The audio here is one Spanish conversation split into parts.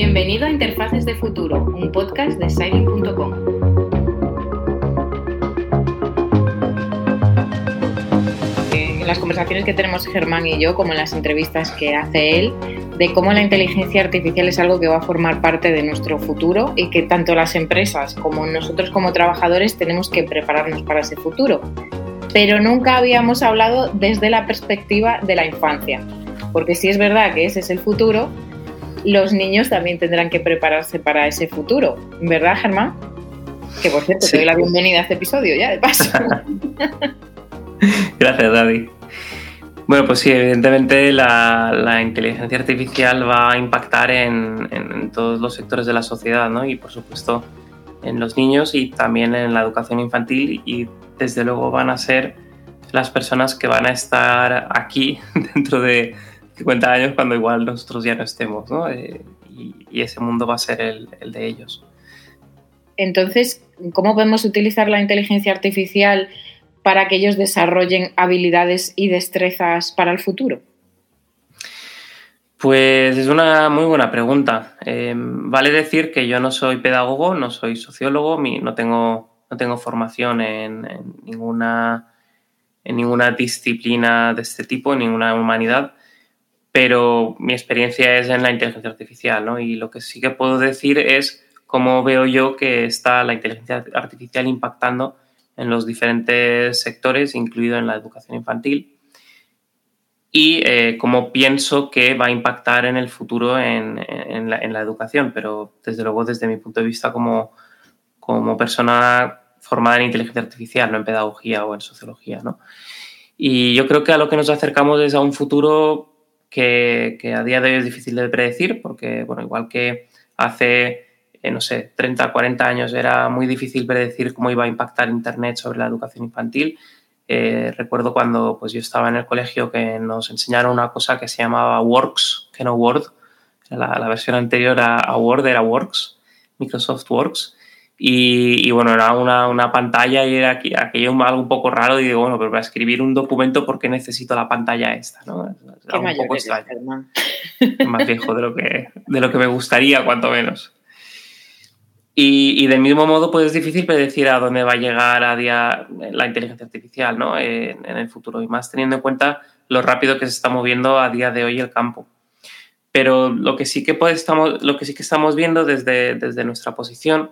Bienvenido a Interfaces de Futuro, un podcast de Silent.com. En las conversaciones que tenemos Germán y yo, como en las entrevistas que hace él, de cómo la inteligencia artificial es algo que va a formar parte de nuestro futuro y que tanto las empresas como nosotros como trabajadores tenemos que prepararnos para ese futuro. Pero nunca habíamos hablado desde la perspectiva de la infancia, porque si es verdad que ese es el futuro, los niños también tendrán que prepararse para ese futuro, ¿verdad, Germán? Que por cierto, te doy la bienvenida a este episodio ya, de paso. Gracias, Daddy. Bueno, pues sí, evidentemente la, inteligencia artificial va a impactar en, en, todos los sectores de la sociedad, ¿no? Y por supuesto en los niños y también en la educación infantil y desde luego van a ser las personas que van a estar aquí dentro de 50 años cuando igual nosotros ya no estemos, ¿no? Eh, y, ese mundo va a ser el, el, de ellos. Entonces, ¿cómo podemos utilizar la inteligencia artificial para que ellos desarrollen habilidades y destrezas para el futuro? Pues es una muy buena pregunta. Eh, vale decir que yo no soy pedagogo, no soy sociólogo, no tengo, no tengo formación en, en, ninguna, en ninguna disciplina de este tipo, en ninguna humanidad pero mi experiencia es en la inteligencia artificial, ¿no? Y lo que sí que puedo decir es cómo veo yo que está la inteligencia artificial impactando en los diferentes sectores, incluido en la educación infantil, y eh, cómo pienso que va a impactar en el futuro en, en, la, en, la, educación, pero desde luego desde mi punto de vista como, como persona formada en inteligencia artificial, no en pedagogía o en sociología, ¿no? Y yo creo que a lo que nos acercamos es a un futuro que, a día de hoy es difícil de predecir, porque, bueno, igual que hace, eh, no sé, 30, 40 años era muy difícil predecir cómo iba a impactar Internet sobre la educación infantil. Eh, recuerdo cuando pues, yo estaba en el colegio que nos enseñaron una cosa que se llamaba Works, que no Word. La, la versión anterior a, a Word era Works, Microsoft Works y, bueno, era una, una, pantalla y era aquello algo un poco raro. Y digo, bueno, pero para escribir un documento, ¿por qué necesito la pantalla esta? ¿no? Era un poco extraño. Más viejo de lo, que, de lo que me gustaría, cuanto menos. Y, y, del mismo modo, pues es difícil predecir a dónde va a llegar a día la inteligencia artificial ¿no? en, en el futuro. Y más teniendo en cuenta lo rápido que se está moviendo a día de hoy el campo. Pero lo que sí que, pues, estamos, lo que, sí que estamos viendo desde, desde nuestra posición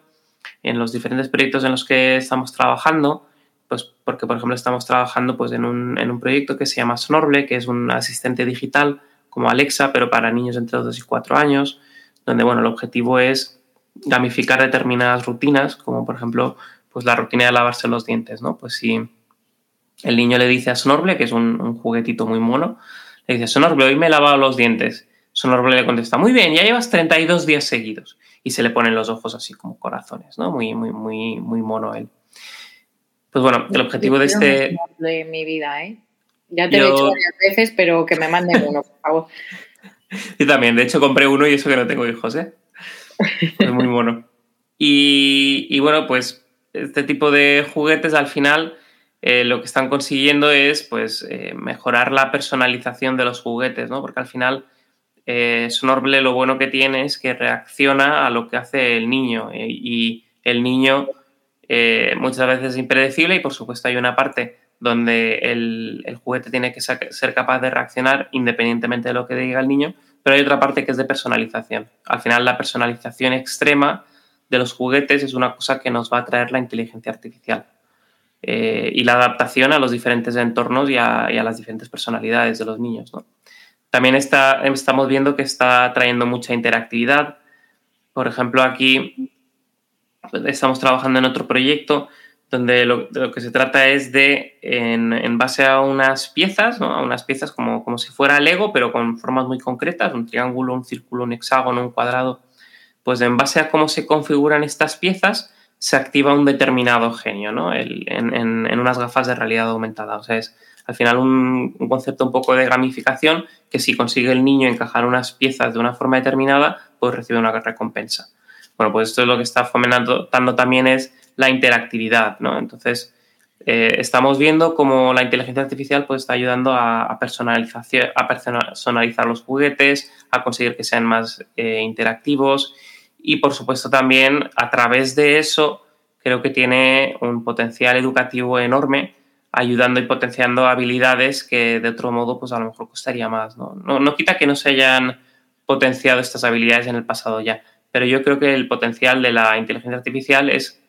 en los diferentes proyectos en los que estamos trabajando, pues porque por ejemplo estamos trabajando pues en un, en un proyecto que se llama Snorble, que es un asistente digital como Alexa, pero para niños entre 2 y 4 años, donde bueno, el objetivo es gamificar determinadas rutinas, como por ejemplo pues la rutina de lavarse los dientes, ¿no? Pues si el niño le dice a Snorble, que es un, juguetito muy mono, le dice, Snorble, hoy me he lavado los dientes. Snorble le contesta, muy bien, ya llevas 32 días seguidos y se le ponen los ojos así como corazones, ¿no? Muy, muy, muy, muy mono él. Pues bueno, el objetivo de este... De mi vida, ¿eh? Ya te lo he dicho varias veces, pero que me manden uno, por favor. Yo también, de hecho compré uno y eso que no tengo hijos, ¿eh? Es muy mono. Y, y, bueno, pues este tipo de juguetes al final eh, lo que están consiguiendo es pues eh, mejorar la personalización de los juguetes, ¿no? Porque al final eh, Snorble lo bueno que tiene es que reacciona a lo que hace el niño eh, y el niño eh, muchas veces es impredecible y por supuesto hay una parte donde el, juguete tiene que ser capaz de reaccionar independientemente de lo que diga el niño, pero hay otra parte que es de personalización. Al final la personalización extrema de los juguetes es una cosa que nos va a traer la inteligencia artificial. Eh, y la adaptación a los diferentes entornos y a, y a las diferentes personalidades de los niños. ¿no? También está, estamos viendo que está trayendo mucha interactividad. Por ejemplo, aquí estamos trabajando en otro proyecto donde lo, lo que se trata es de, en, en base a unas piezas, ¿no? a unas piezas como, como si fuera Lego, pero con formas muy concretas, un triángulo, un círculo, un hexágono, un cuadrado, pues en base a cómo se configuran estas piezas, se activa un determinado genio, ¿no? El, en, en, en, unas gafas de realidad aumentada. O sea, es al final un, un, concepto un poco de gamificación que si consigue el niño encajar unas piezas de una forma determinada, pues recibe una recompensa. Bueno, pues esto es lo que está fomentando también es la interactividad, ¿no? Entonces, eh, estamos viendo cómo la inteligencia artificial pues, está ayudando a, a, personalizar los juguetes, a conseguir que sean más eh, interactivos y, por supuesto, también a través de eso creo que tiene un potencial educativo enorme, ayudando y potenciando habilidades que de otro modo pues a lo mejor costaría más. No, no, no quita que no se hayan potenciado estas habilidades en el pasado ya, pero yo creo que el potencial de la inteligencia artificial es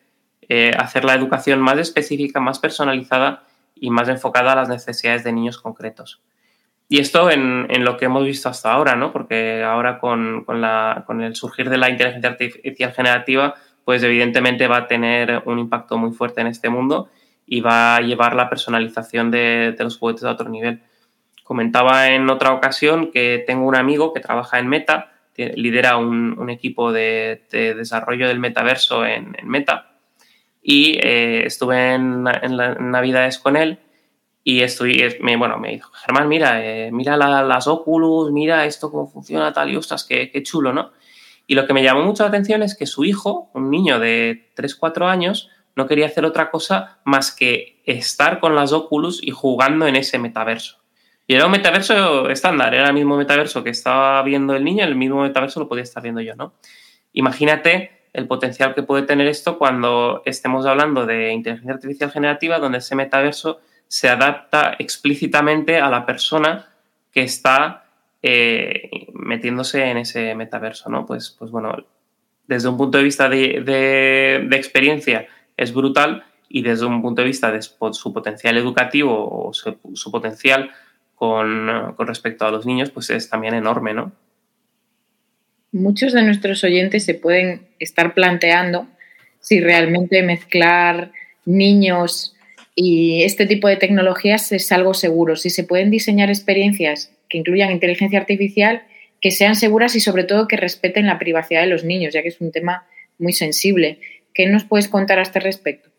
eh, hacer la educación más específica, más personalizada y más enfocada a las necesidades de niños concretos. Y esto en, en lo que hemos visto hasta ahora, ¿no? Porque ahora con, con, la, con, el surgir de la inteligencia artificial generativa, pues evidentemente va a tener un impacto muy fuerte en este mundo y va a llevar la personalización de, de los juguetes a otro nivel. Comentaba en otra ocasión que tengo un amigo que trabaja en Meta, lidera un, un equipo de, de, desarrollo del metaverso en, Meta y eh, estuve en, en, la, en, Navidades con él y estoy, me, bueno, me dijo, Germán, mira, eh, mira la, las Oculus, mira esto cómo funciona tal y ostras, qué, qué, chulo, ¿no? Y lo que me llamó mucho la atención es que su hijo, un niño de 3, 4 años, no quería hacer otra cosa más que estar con las Oculus y jugando en ese metaverso. Y era un metaverso estándar, era el mismo metaverso que estaba viendo el niño, el mismo metaverso lo podía estar viendo yo, ¿no? Imagínate el potencial que puede tener esto cuando estemos hablando de inteligencia artificial generativa, donde ese metaverso se adapta explícitamente a la persona que está eh, metiéndose en ese metaverso, ¿no? Pues, pues bueno, desde un punto de vista de, de, experiencia es brutal y desde un punto de vista de su potencial educativo o su, su potencial con, con respecto a los niños, pues es también enorme, ¿no? muchos de nuestros oyentes se pueden estar planteando si realmente mezclar niños y este tipo de tecnologías es algo seguro, si se pueden diseñar experiencias que incluyan inteligencia artificial, que sean seguras y sobre todo que respeten la privacidad de los niños, ya que es un tema muy sensible. ¿Qué nos puedes contar a este respecto?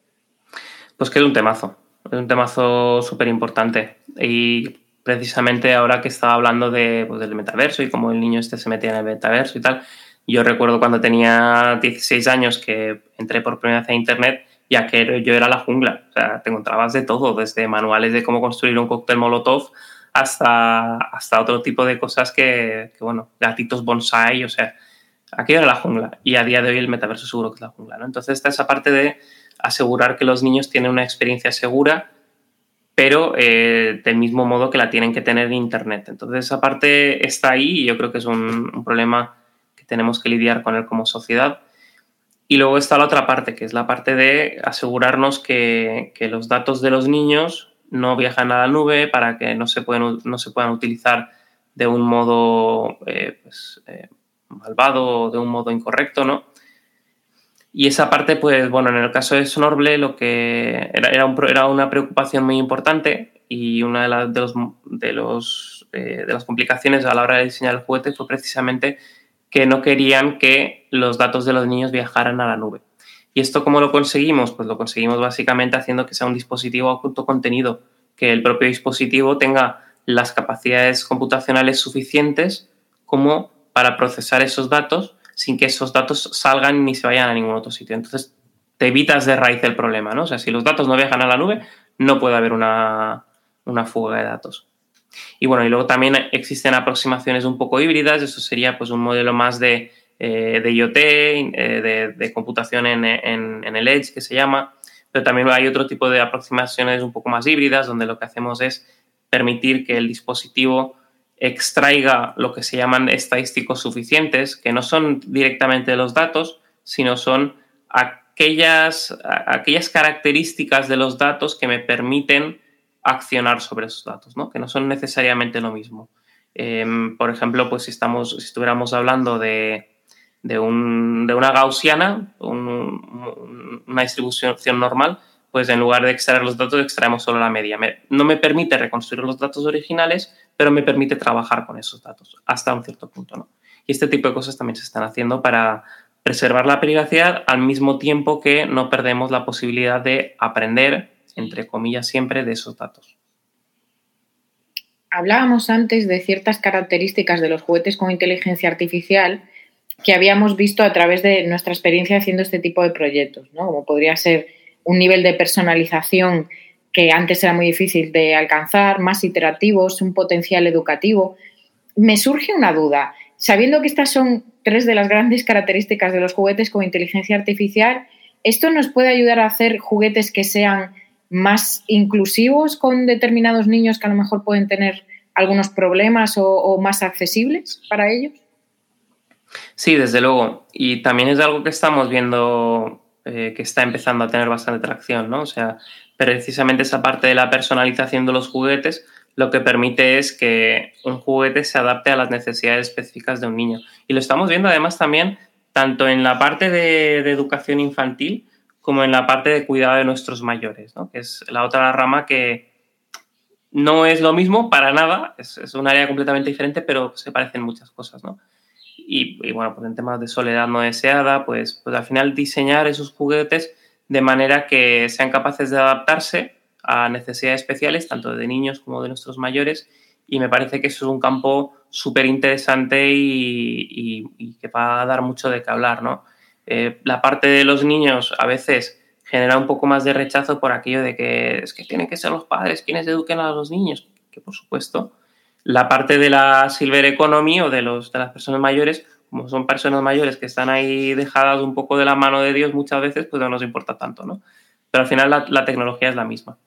Pues que es un temazo, es un temazo súper importante y precisamente ahora que estaba hablando de, pues, del metaverso y cómo el niño este se metía en el metaverso y tal, yo recuerdo cuando tenía 16 años que entré por primera vez a Internet, ya que yo era la jungla. O sea, te encontrabas de todo, desde manuales de cómo construir un cóctel molotov hasta, hasta otro tipo de cosas que, que, bueno, gatitos bonsai, o sea, aquí era la jungla. Y a día de hoy el metaverso seguro que es la jungla, ¿no? Entonces está esa parte de asegurar que los niños tienen una experiencia segura pero eh, del mismo modo que la tienen que tener en Internet. Entonces, esa parte está ahí y yo creo que es un, un, problema que tenemos que lidiar con él como sociedad. Y luego está la otra parte, que es la parte de asegurarnos que, que los datos de los niños no viajan a la nube para que no se, pueden, no se puedan utilizar de un modo eh, pues, eh, malvado o de un modo incorrecto, ¿no? Y esa parte, pues bueno, en el caso de Sonorble lo que era, era, un, era una preocupación muy importante y una de, la, de, los, de, los, eh, de las complicaciones a la hora de diseñar el juguete fue precisamente que no querían que los datos de los niños viajaran a la nube. ¿Y esto cómo lo conseguimos? Pues lo conseguimos básicamente haciendo que sea un dispositivo autocontenido, que el propio dispositivo tenga las capacidades computacionales suficientes como para procesar esos datos sin que esos datos salgan ni se vayan a ningún otro sitio. Entonces, te evitas de raíz el problema, ¿no? O si los datos no viajan a la nube, no puede haber una, una fuga de datos. Y bueno, y luego también existen aproximaciones un poco híbridas, eso sería pues un modelo más de, eh, de IoT, eh, de, computación en, en, en, el Edge, que se llama, pero también hay otro tipo de aproximaciones un poco más híbridas, donde lo que hacemos es permitir que el dispositivo extraiga lo que se llaman estadísticos suficientes, que no son directamente los datos, sino son aquellas, aquellas características de los datos que me permiten accionar sobre esos datos, ¿no? que no son necesariamente lo mismo. Eh, por ejemplo, pues si, estamos, si estuviéramos hablando de, de, un, de una gaussiana, un, una distribución normal, pues en lugar de extraer los datos, extraemos solo la media. Me, no me permite reconstruir los datos originales, pero me permite trabajar con esos datos hasta un cierto punto. ¿no? Y este tipo de cosas también se están haciendo para preservar la privacidad al mismo tiempo que no perdemos la posibilidad de aprender, entre comillas, siempre de esos datos. Hablábamos antes de ciertas características de los juguetes con inteligencia artificial que habíamos visto a través de nuestra experiencia haciendo este tipo de proyectos, ¿no? como podría ser un nivel de personalización que antes era muy difícil de alcanzar, más iterativos, un potencial educativo. Me surge una duda. Sabiendo que estas son tres de las grandes características de los juguetes con inteligencia artificial, ¿esto nos puede ayudar a hacer juguetes que sean más inclusivos con determinados niños que a lo mejor pueden tener algunos problemas o, más accesibles para ellos? Sí, desde luego. Y también es algo que estamos viendo eh, que está empezando a tener bastante tracción, ¿no? O sea, precisamente esa parte de la personalización de los juguetes lo que permite es que un juguete se adapte a las necesidades específicas de un niño. Y lo estamos viendo además también tanto en la parte de, educación infantil como en la parte de cuidado de nuestros mayores, ¿no? que es la otra rama que no es lo mismo para nada, es, un área completamente diferente, pero se parecen muchas cosas. ¿no? Y, y, bueno, pues en temas de soledad no deseada, pues, pues al final diseñar esos juguetes de manera que sean capaces de adaptarse a necesidades especiales, tanto de niños como de nuestros mayores, y me parece que eso es un campo súper interesante y, que va a dar mucho de qué hablar, ¿no? Eh, la parte de los niños a veces genera un poco más de rechazo por aquello de que es que tienen que ser los padres quienes eduquen a los niños, que por supuesto. La parte de la silver economy o de, los, de las personas mayores, como son personas mayores que están ahí dejadas un poco de la mano de Dios muchas veces, pues no nos importa tanto, ¿no? Pero al final la, tecnología es la misma.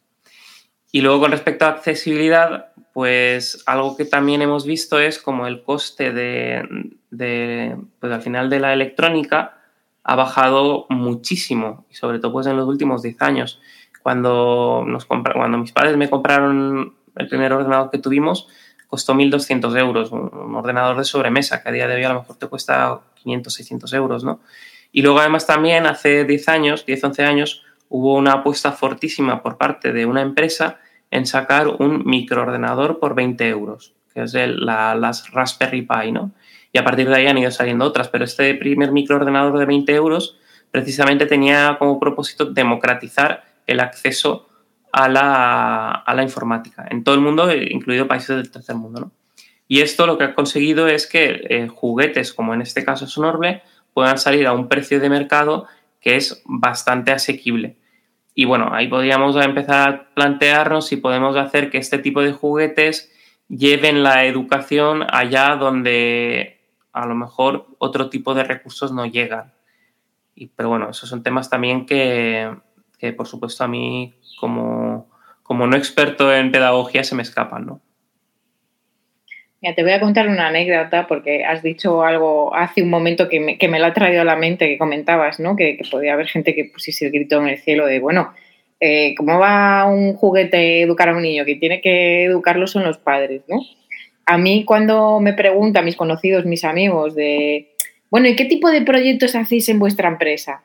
Y luego con respecto a accesibilidad, pues algo que también hemos visto es como el coste de, pues al final de la electrónica ha bajado muchísimo, y sobre todo pues en los últimos 10 años. Cuando, nos cuando mis padres me compraron el primer ordenador que tuvimos, costó 1.200 euros, un, ordenador de sobremesa, que a día de hoy a lo mejor te cuesta 500, 600 euros, ¿no? Y luego además también hace 10 años, 10, 11 años, hubo una apuesta fortísima por parte de una empresa en sacar un microordenador por 20 euros, que es el, la, las Raspberry Pi, ¿no? Y a partir de ahí han ido saliendo otras, pero este primer microordenador de 20 euros precisamente tenía como propósito democratizar el acceso a la, informática en todo el mundo, incluido países del tercer mundo. ¿no? Y esto lo que ha conseguido es que eh, juguetes, como en este caso Sonorble, puedan salir a un precio de mercado que es bastante asequible. Y bueno, ahí podríamos empezar a plantearnos si podemos hacer que este tipo de juguetes lleven la educación allá donde a lo mejor otro tipo de recursos no llegan. Y, pero bueno, esos son temas también que, que por supuesto a mí como, como no experto en pedagogía se me escapan, ¿no? Te voy a contar una anécdota porque has dicho algo hace un momento que me, que me lo ha traído a la mente, que comentabas, ¿no? Que, podía haber gente que pusiese el grito en el cielo de, bueno, eh, ¿cómo va un juguete educar a un niño? Que tiene que educarlo son los padres, ¿no? A mí cuando me preguntan mis conocidos, mis amigos, de, bueno, ¿y qué tipo de proyectos hacéis en vuestra empresa?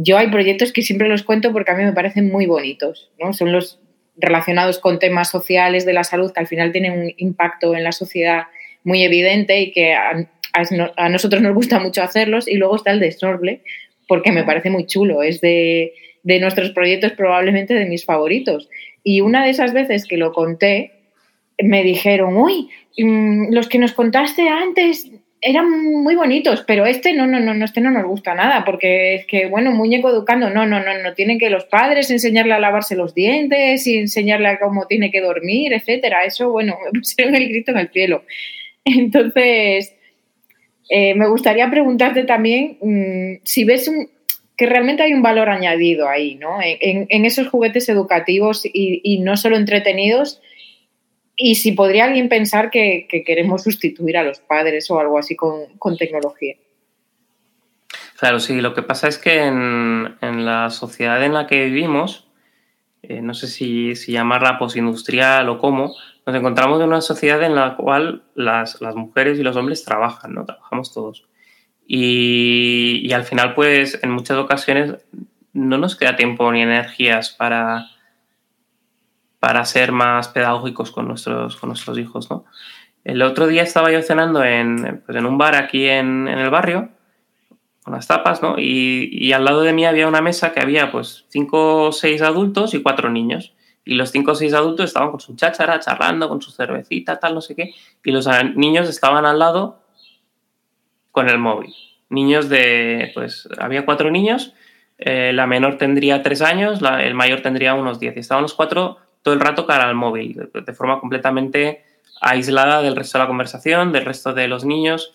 yo hay proyectos que siempre los cuento porque a mí me parecen muy bonitos, ¿no? Son los relacionados con temas sociales de la salud que al final tienen un impacto en la sociedad muy evidente y que a, nosotros nos gusta mucho hacerlos. Y luego está el de Snorble, porque me parece muy chulo, es de, de nuestros proyectos probablemente de mis favoritos. Y una de esas veces que lo conté, me dijeron, uy, mm, los que nos contaste antes eran muy bonitos, pero este no, no, no, este no nos gusta nada, porque es que, bueno, muñeco educando, no, no, no, no, tienen que los padres enseñarle a lavarse los dientes y enseñarle a cómo tiene que dormir, etcétera. Eso, bueno, me pusieron el grito en el cielo. Entonces, eh, me gustaría preguntarte también mm, si ves que realmente hay un valor añadido ahí, ¿no? En, esos juguetes educativos y, no solo entretenidos, y si podría alguien pensar que, queremos sustituir a los padres o algo así con, tecnología. Claro, sí, lo que pasa es que en, la sociedad en la que vivimos, eh, no sé si, llamarla posindustrial o cómo, nos encontramos en una sociedad en la cual las, mujeres y los hombres trabajan, ¿no? Trabajamos todos. Y, y, al final, pues, en muchas ocasiones no nos queda tiempo ni energías para, para ser más pedagógicos con nuestros, con nuestros hijos, ¿no? El otro día estaba yo cenando en, pues en un bar aquí en, el barrio, con las tapas, ¿no? Y, al lado de mí había una mesa que había pues cinco o seis adultos y cuatro niños. Y los cinco o seis adultos estaban con su cháchara, charlando, con su cervecita, tal, no sé qué. Y los niños estaban al lado con el móvil. Niños de, pues había cuatro niños eh, la menor tendría tres años, el mayor tendría unos diez. Y estaban los cuatro todo el rato cara al móvil, de, forma completamente aislada del resto de la conversación, del resto de los niños.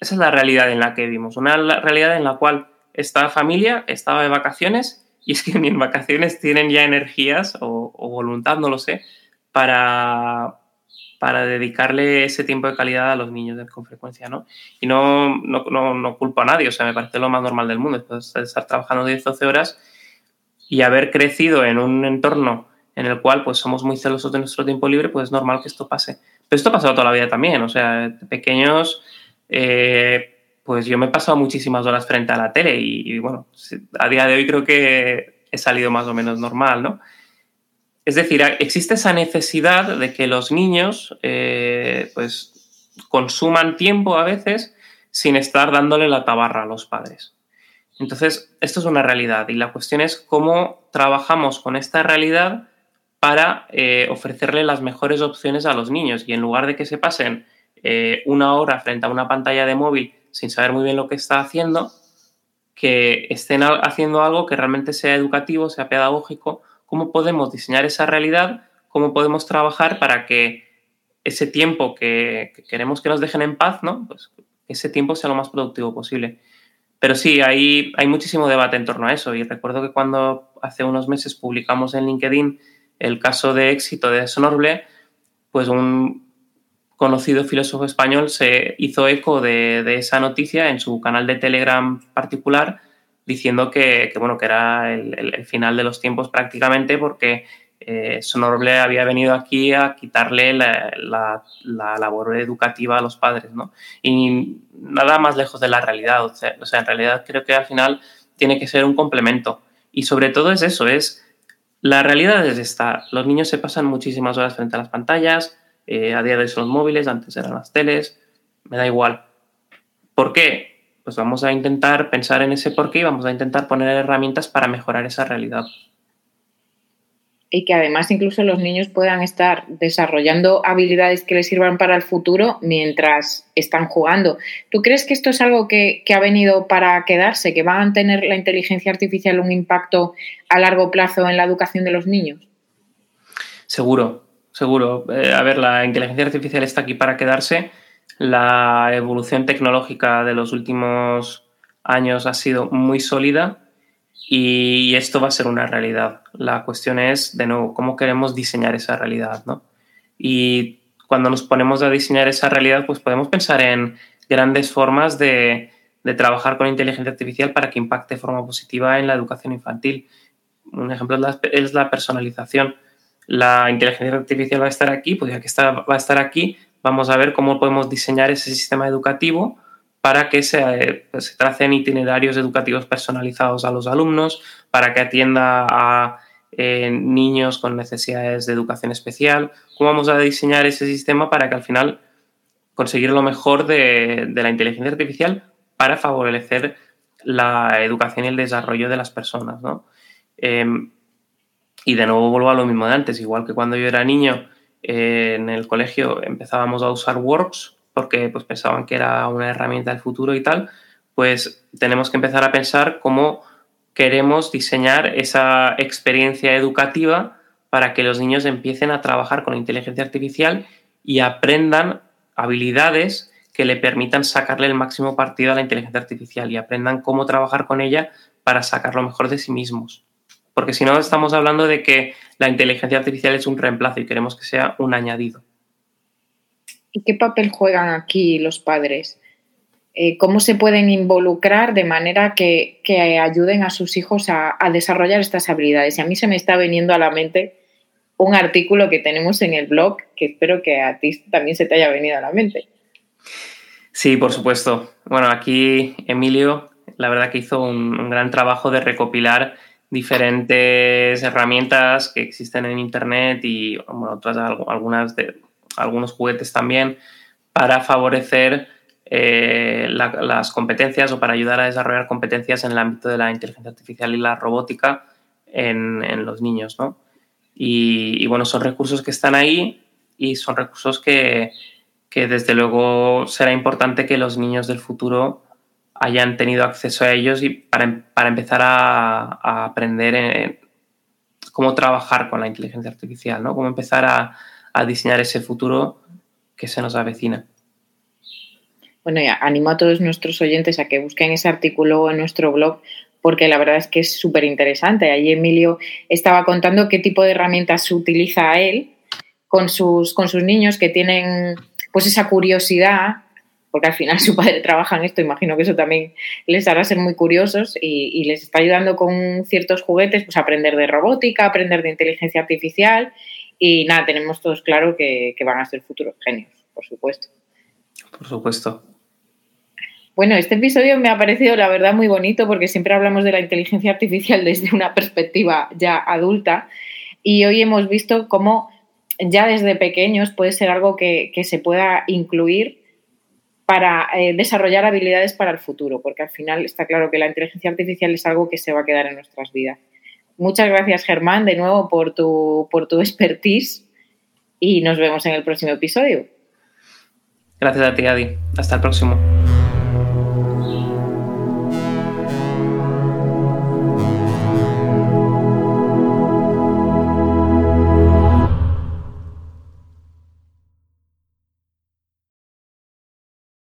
Esa es la realidad en la que vivimos, una realidad en la cual esta familia estaba de vacaciones y es que ni en vacaciones tienen ya energías o, voluntad, no lo sé, para, para dedicarle ese tiempo de calidad a los niños con frecuencia, ¿no? Y no, no, no, culpo a nadie, o sea, me parece lo más normal del mundo, después de estar trabajando 10-12 horas y haber crecido en un entorno en el cual pues somos muy celosos de nuestro tiempo libre, pues es normal que esto pase. Pero esto ha pasado toda la vida también, o sea, de pequeños... Eh, pues yo me he pasado muchísimas horas frente a la tele y, bueno, a día de hoy creo que he salido más o menos normal, ¿no? Es decir, existe esa necesidad de que los niños eh, pues consuman tiempo a veces sin estar dándole la tabarra a los padres. Entonces, esto es una realidad y la cuestión es cómo trabajamos con esta realidad para eh, ofrecerle las mejores opciones a los niños y en lugar de que se pasen eh, una hora frente a una pantalla de móvil sin saber muy bien lo que está haciendo, que estén haciendo algo que realmente sea educativo, sea pedagógico, cómo podemos diseñar esa realidad, cómo podemos trabajar para que ese tiempo que, queremos que nos dejen en paz, ¿no? Pues ese tiempo sea lo más productivo posible. Pero sí, hay, hay muchísimo debate en torno a eso y recuerdo que cuando hace unos meses publicamos en LinkedIn el caso de éxito de Sonorble, pues un, conocido filósofo español se hizo eco de, esa noticia en su canal de Telegram particular, diciendo que, bueno, que era el, final de los tiempos prácticamente porque eh, Sonorble había venido aquí a quitarle la, labor educativa a los padres, ¿no? Y nada más lejos de la realidad. O sea, o sea, en realidad creo que al final tiene que ser un complemento. Y sobre todo es eso, es la realidad es esta. Los niños se pasan muchísimas horas frente a las pantallas, eh, a día de hoy son los móviles, antes eran las teles, me da igual. ¿Por qué? Pues vamos a intentar pensar en ese por qué y vamos a intentar poner herramientas para mejorar esa realidad. Y que además incluso los niños puedan estar desarrollando habilidades que les sirvan para el futuro mientras están jugando. ¿Tú crees que esto es algo que, que ha venido para quedarse, que va a tener la inteligencia artificial un impacto a largo plazo en la educación de los niños? Seguro, seguro. Eh, a ver, la inteligencia artificial está aquí para quedarse. La evolución tecnológica de los últimos años ha sido muy sólida y esto va a ser una realidad. La cuestión es, de nuevo, cómo queremos diseñar esa realidad, ¿no? Y cuando nos ponemos a diseñar esa realidad, pues podemos pensar en grandes formas de, trabajar con inteligencia artificial para que impacte de forma positiva en la educación infantil. Un ejemplo es la personalización la inteligencia artificial va a estar aquí, pues va a estar aquí, vamos a ver cómo podemos diseñar ese sistema educativo para que se, se tracen itinerarios educativos personalizados a los alumnos, para que atienda a eh, niños con necesidades de educación especial, cómo vamos a diseñar ese sistema para que al final conseguir lo mejor de, la inteligencia artificial para favorecer la educación y el desarrollo de las personas. ¿no? Em, y de nuevo vuelvo a lo mismo de antes, igual que cuando yo era niño eh, en el colegio empezábamos a usar Works porque pues, pensaban que era una herramienta del futuro y tal, pues tenemos que empezar a pensar cómo queremos diseñar esa experiencia educativa para que los niños empiecen a trabajar con inteligencia artificial y aprendan habilidades que le permitan sacarle el máximo partido a la inteligencia artificial y aprendan cómo trabajar con ella para sacar lo mejor de sí mismos. Porque si no estamos hablando de que la inteligencia artificial es un reemplazo y queremos que sea un añadido. ¿Y qué papel juegan aquí los padres? Eh, ¿Cómo se pueden involucrar de manera que, ayuden a sus hijos a, desarrollar estas habilidades? Y a mí se me está viniendo a la mente un artículo que tenemos en el blog que espero que a ti también se te haya venido a la mente. Sí, por supuesto. Bueno, aquí Emilio, la verdad que hizo un gran trabajo de recopilar diferentes herramientas que existen en Internet y otras, algunas algunos juguetes también para favorecer eh, las competencias o para ayudar a desarrollar competencias en el ámbito de la inteligencia artificial y la robótica en, los niños. ¿no? Y, bueno, son recursos que están ahí y son recursos que, que desde luego será importante que los niños del futuro hayan tenido acceso a ellos y para, empezar a, aprender cómo trabajar con la inteligencia artificial, ¿no? Cómo empezar a, diseñar ese futuro que se nos avecina. Bueno, y animo a todos nuestros oyentes a que busquen ese artículo en nuestro blog porque la verdad es que es súper interesante. Ahí Emilio estaba contando qué tipo de herramientas utiliza él con sus, con sus niños que tienen pues esa curiosidad porque al final su padre trabaja en esto, imagino que eso también les hará ser muy curiosos y, les está ayudando con ciertos juguetes, pues aprender de robótica, aprender de inteligencia artificial y nada, tenemos todos claro que, van a ser futuros genios, por supuesto. Por supuesto. Bueno, este episodio me ha parecido la verdad muy bonito porque siempre hablamos de la inteligencia artificial desde una perspectiva ya adulta y hoy hemos visto cómo ya desde pequeños puede ser algo que, que se pueda incluir para eh, desarrollar habilidades para el futuro, porque al final está claro que la inteligencia artificial es algo que se va a quedar en nuestras vidas. Muchas gracias, Germán, de nuevo por tu, por tu expertise y nos vemos en el próximo episodio. Gracias a ti, Adi. Hasta el próximo.